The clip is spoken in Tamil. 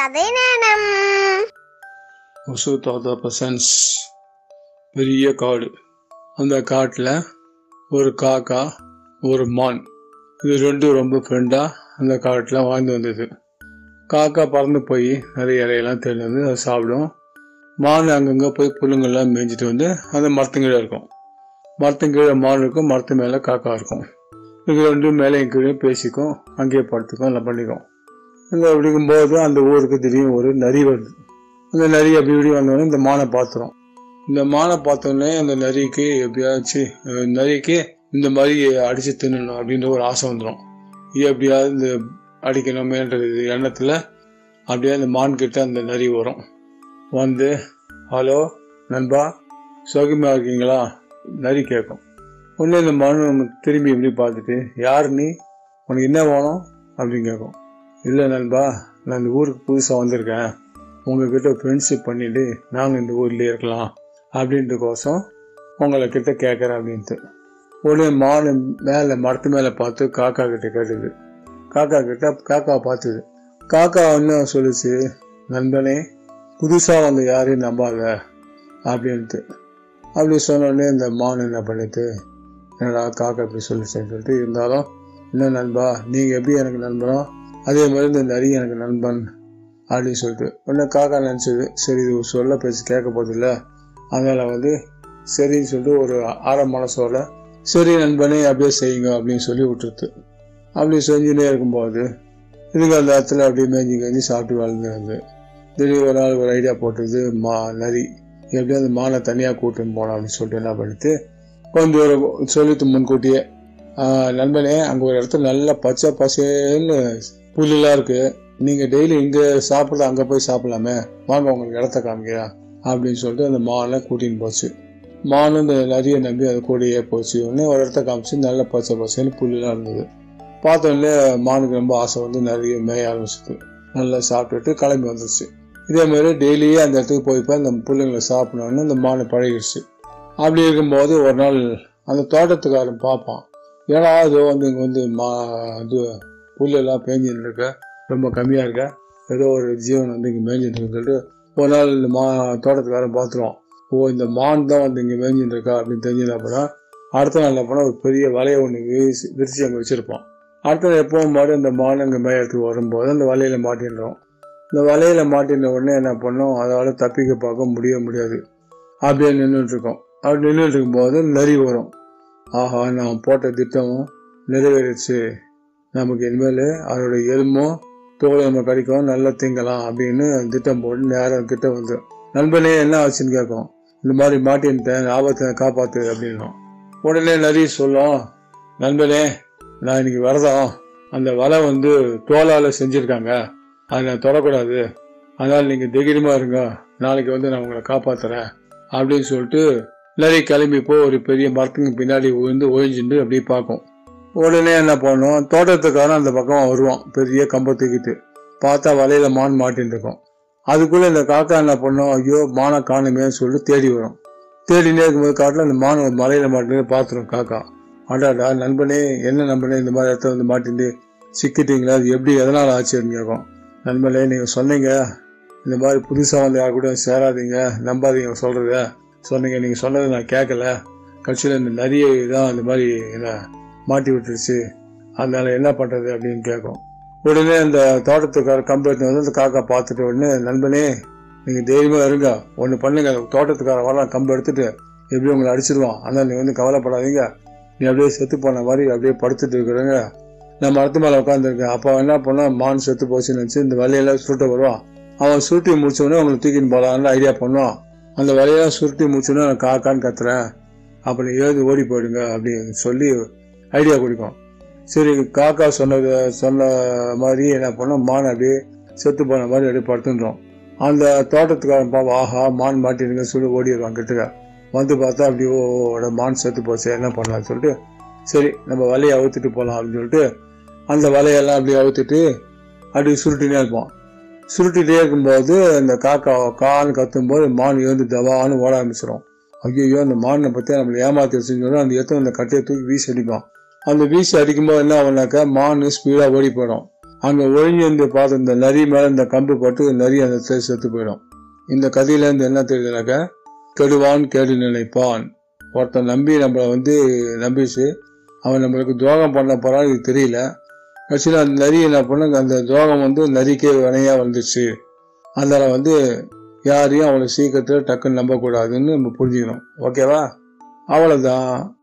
கதை நேரம். ஒசு தாத்தா பசன்ஸ் பெரிய காடு. அந்த காட்டில் ஒரு காக்கா ஒரு மான். இது ரெண்டும் ரொம்ப ஃப்ரெண்டாக அந்த காட்டில் வாழ்ந்து வந்தது. காக்கா பறந்து போய் நிறைய இலையெல்லாம் தேடி வந்து அதை சாப்பிடும். மான் அங்கங்கே போய் புல்லுங்கள்லாம் மேய்ஞ்சிட்டு வந்து அந்த மரத்துங்கீழே இருக்கும். மரத்துங்கீழே மான் இருக்கும் மரத்து மேலே காக்கா இருக்கும். இது ரெண்டும் மேலே கீழே பேசிக்கும் அங்கேயே படுத்துக்கும் எல்லாம் பண்ணிக்கும். இங்கே அப்படிங்கும்போது அந்த ஊருக்கு திடீர்னு ஒரு நரி வருது. அந்த நரி அப்படி இப்படி வந்தோடனே இந்த மானை பார்த்துரும் இந்த மானை பார்த்தோடனே அந்த நரிக்கு எப்படியாச்சும் நரிக்கு இந்த மாதிரி அடிச்சு தின்னணும் அப்படின்ற ஒரு ஆசை வந்துடும் இது எப்படியாவது இந்த அடிக்கணுமேன்ற எண்ணத்தில் அப்படியே அந்த மான் கிட்ட அந்த நரி வரும். வந்து ஹலோ நண்பா சௌகமாக இருக்கீங்களா? நரி கேட்கும் உடனே இந்த மான் திரும்பி இப்படி பார்த்துட்டு யார் நீ? உனக்கு என்ன வேணும்? அப்படின்னு கேட்கும் இல்லை நண்பா நான் இந்த ஊருக்கு புதுசாக வந்திருக்கேன். உங்ககிட்ட ஃப்ரெண்ட்ஷிப் பண்ணிட்டு நாங்கள் இந்த ஊர்லேயே இருக்கலாம் அப்படின்றக்கோசம் உங்களை கிட்ட கேட்குறேன் அப்படின்ட்டு. உடனே மானு மேலே மரத்து மேலே பார்த்து காக்கா கிட்ட கேட்டுது. காக்கா கிட்ட காக்கா பார்த்துது. காக்கா ஒன்று சொல்லிச்சு? நண்பனே புதுசாக வந்து யாரையும் நம்பாத அப்படின்ட்டு. அப்படி சொன்னோடனே இந்த மான் என்ன பண்ணிட்டு என்னடா காக்கா இப்படி சொல்லிச்சேன்னு சொல்லிட்டு இருந்தாலும் என்ன நண்பா நீங்கள் எப்படி எனக்கு நண்பனோ அதே மாதிரி இந்த நரி எனக்கு நண்பன் அப்படின்னு சொல்லிட்டு. உடனே காக்கா நினச்சது. சரி இது சொல்ல பேசி கேட்க போதில்ல அதனால் வந்து சரின்னு சொல்லிட்டு ஒரு ஆரம் மனசோட சரி நண்பனே அப்படியே செய்யுங்க அப்படின்னு சொல்லி விட்டுருது அப்படி செஞ்சுட்டே இருக்கும்போது இதுக்கு அந்த இடத்துல அப்படியே மேஞ்சி மேஞ்சி சாப்பிட்டு வளர்ந்துருந்து திடீர் ஒரு நாள் ஒரு ஐடியா போட்டது மா நரி எப்படியும் அந்த மானை தனியாக கூட்டின்னு போனோம் அப்படின்னு சொல்லிட்டு என்ன பண்ணிட்டு கொஞ்சம் ஒரு சொல்லிட்டு முன்கூட்டியே நண்பனே அங்கே ஒரு இடத்துல நல்லா பச்சை பசேன்னு புல்லுலாம் இருக்கு. நீங்க டெய்லி இங்க சாப்பிட அங்க போய் சாப்பிடலாமே. வாங்க உங்களுக்கு இடத்த காமிக்கிறேன் அப்படின்னு சொல்லிட்டு அந்த மானை கூட்டின்னு போச்சு. மானும் இந்த நிறைய நம்பி அது கூடயே போச்சு. உடனே ஒரு இடத்த காமிச்சு நல்ல பச்சை பசேன்னு புல்லுலாம் இருந்தது. பார்த்தோன்னே மானுக்கு ரொம்ப ஆசை வந்து நிறைய மேய ஆரம்பிச்சிது. நல்லா சாப்பிட்டுட்டு கிளம்பி வந்துருச்சு. இதே மாதிரி டெய்லியே அந்த இடத்துக்கு போய் போய் அந்த பிள்ளைங்களை சாப்பிடணும்னு அந்த மானை பழகிடுச்சு. அப்படி இருக்கும்போது ஒரு நாள் அந்த தோட்டத்துக்காரன் பார்ப்பான். ஏன்னா அது வந்து இங்கே வந்து மா இது புல்லெல்லாம் பேஞ்சின்னு இருக்க ரொம்ப கம்மியாக இருக்க. ஏதோ ஒரு ஜீவன் வந்து இங்கே மேய்ஞ்சிட்டு சொல்லிட்டு ஒரு நாள் இந்த மா தோட்டத்துக்காரன் பார்த்துருவோம் ஓ இந்த மான் தான் வந்து இங்கே மேய்ஞ்சிட்டு இருக்கா அப்படின்னு தெரிஞ்சது அப்புறம் அடுத்த நாள் என்ன ஒரு பெரிய வலையை ஒன்று வீசி விரிச்சு அங்கே வச்சுருப்போம் அடுத்த நாள் எப்போவும் மாதிரி அந்த மான் அங்கே மேயத்துக்கு வரும்போது அந்த வலையில் மாட்டின்றோம் இந்த வலையில் மாட்டின உடனே என்ன பண்ணோம்? அதால் தப்பிக்க பார்க்க முடிய முடியாது. அப்படியே நின்றுட்டுருக்கோம் அப்படி நின்றுட்டு இருக்கும்போது நரி வரும். ஆஹா நான் போட்ட திட்டமும் நிறைவேறிச்சு நமக்கு இனிமேல் அதோட எலும்பும் தோலை நம்ம கிடைக்கும் நல்லா திங்கலாம் அப்படின்னு திட்டம் போட்டு நேரம் கிட்ட வந்து நண்பனே என்ன ஆச்சுன்னு கேட்கும். இந்த மாதிரி மாட்டின்ட்டேன் ஆபத்தை காப்பாத்து அப்படின்னும் உடனே நிறைய சொல்லும் நண்பனே நான் இன்னைக்கு வரதான் அந்த வலை வந்து தோலால் செஞ்சுருக்காங்க. அதை நான் தொடக்கூடாது. அதனால் நீங்கள் திகிரமாக இருங்க. நாளைக்கு வந்து நான் உங்களை காப்பாற்றுறேன் அப்படின்னு சொல்லிட்டு நிறைய கிளம்பி போய் ஒரு பெரிய மரத்துக்கு பின்னாடி விழுந்து ஒழிஞ்சுட்டு அப்படியே பார்க்கும். உடனே என்ன பண்ணும் தோட்டத்துக்காரன் அந்த பக்கம் வருவான் பெரிய கம்பை தூக்கிட்டு. பார்த்தா வலையில மான் மாட்டின்னு இருக்கும். அதுக்குள்ள இந்த காக்கா என்ன பண்ணும்? ஐயோ மானை காணுமேன்னு சொல்லிட்டு தேடி வரும். தேடினே இருக்கும்போது காட்டில் அந்த மான் ஒரு மலையில மாட்டினு பார்த்துரும் காக்கா. அடாடா நண்பனே என்ன நண்பனே இந்த மாதிரி இடத்துல வந்து மாட்டிட்டு சிக்கிட்டீங்களா? அது எப்படி எதனால் ஆச்சுன்னு கேட்கும். நண்பனே நீங்கள் சொன்னீங்க. இந்த மாதிரி புதுசாக வந்து யார் கூட சேராதீங்க நம்பாதீங்க சொல்கிறத சொன்னீங்க நீங்கள் சொன்னதை நான் கேட்கல. கட்சியில் இந்த நிறைய இதான் இந்த மாதிரி என்ன மாட்டி விட்டுருச்சு. அதனால என்ன பண்ணுறது அப்படின்னு கேட்கும். உடனே அந்த தோட்டத்துக்கார கம்பெனி வந்து அந்த காக்கா பார்த்துட்டு உடனே நண்பனே நீங்கள் தைரியமாக இருங்க. ஒன்று பண்ணுங்க. தோட்டத்துக்கார வரலாம். கம்பு எடுத்துட்டு எப்படி உங்களை அடிச்சிருவான். ஆனால் நீங்கள் வந்து கவலைப்படாதீங்க. நீ அப்படியே செத்து போன மாதிரி அப்படியே படுத்துட்டு இருக்கிறங்க. நான் மரத்து மேலே உட்காந்துருக்கேன் அப்போ என்ன பண்ணால் மான் செத்து போச்சுன்னு வச்சு இந்த வலையெல்லாம் சுருட்ட வருவான். அவன் சுருட்டி முடிச்சோடனே அவங்களை தூக்கின்னு போகலான்னு ஐடியா பண்ணுவான். அந்த வலையெல்லாம் சுருட்டி முடிச்சோடனே நான் காக்கான்னு கத்துறேன். அப்போ நீ ஓடி போயிடுங்க அப்படின்னு சொல்லி ஐடியா கொடுக்கும். சரி காக்கா சொன்னது சொன்ன மாதிரி என்ன பண்ணோம்? மான் அப்படியே செத்து போன மாதிரி அப்படியே படுத்துட்டோம். அந்த தோட்டத்துக்காரன் பாவம் ஆஹா மான் மாட்டிருங்க சொல்லி ஓடிடுவான் கிட்டக்க. வந்து பார்த்தா அப்படியே ஓ ஓட மான் செத்து போச்சு என்ன பண்ணலாம்னு சொல்லிட்டு சரி நம்ம வலையை அவுத்துட்டு போகலாம் அப்படின்னு சொல்லிட்டு அந்த வலையெல்லாம் அப்படியே அவுத்துட்டு அப்படியே சுருட்டினே இருப்போம் சுருட்டிகிட்டே இருக்கும்போது அந்த காக்கா கான்னு கத்தும்போது மான் எழுந்து தவான்னு ஓட ஆரம்பிச்சிடும் ஐயோ அந்த மானை பற்றி நம்மளை ஏமாத்தி வச்சுன்னு அந்த எத்தனை அந்த கட்டையை தூக்கி வீசி அடிக்கும் அந்த வீசி அடிக்கும்போது என்ன ஆகுனாக்கா மான் ஸ்பீடாக ஓடி போயிடும். அங்கே ஒழிஞ்சிருந்து பார்த்து இந்த நரி மேலே இந்த கம்பு போட்டு நரி அந்த இடத்துல செத்து போயிடும். இந்த கதையிலேருந்து என்ன தெரியுதுனாக்கா கெடுவான் கேடு நினைப்பான். ஒருத்தன் நம்பி நம்மளை வந்து நம்பிச்சு அவன் நம்மளுக்கு துரோகம் பண்ண போகிறான்னு இது தெரியல. கட்சியில் அந்த நரி என்ன பண்ண அந்த துரோகம் வந்து நரிக்கே வினையாக வந்துச்சு. அதனால் வந்து யாரையும் அவளை சீக்கிரத்தில் டக்குன்னு நம்பக்கூடாதுன்னு நம்ம புரிஞ்சுக்கணும். ஓகேவா? அவ்வளோதான்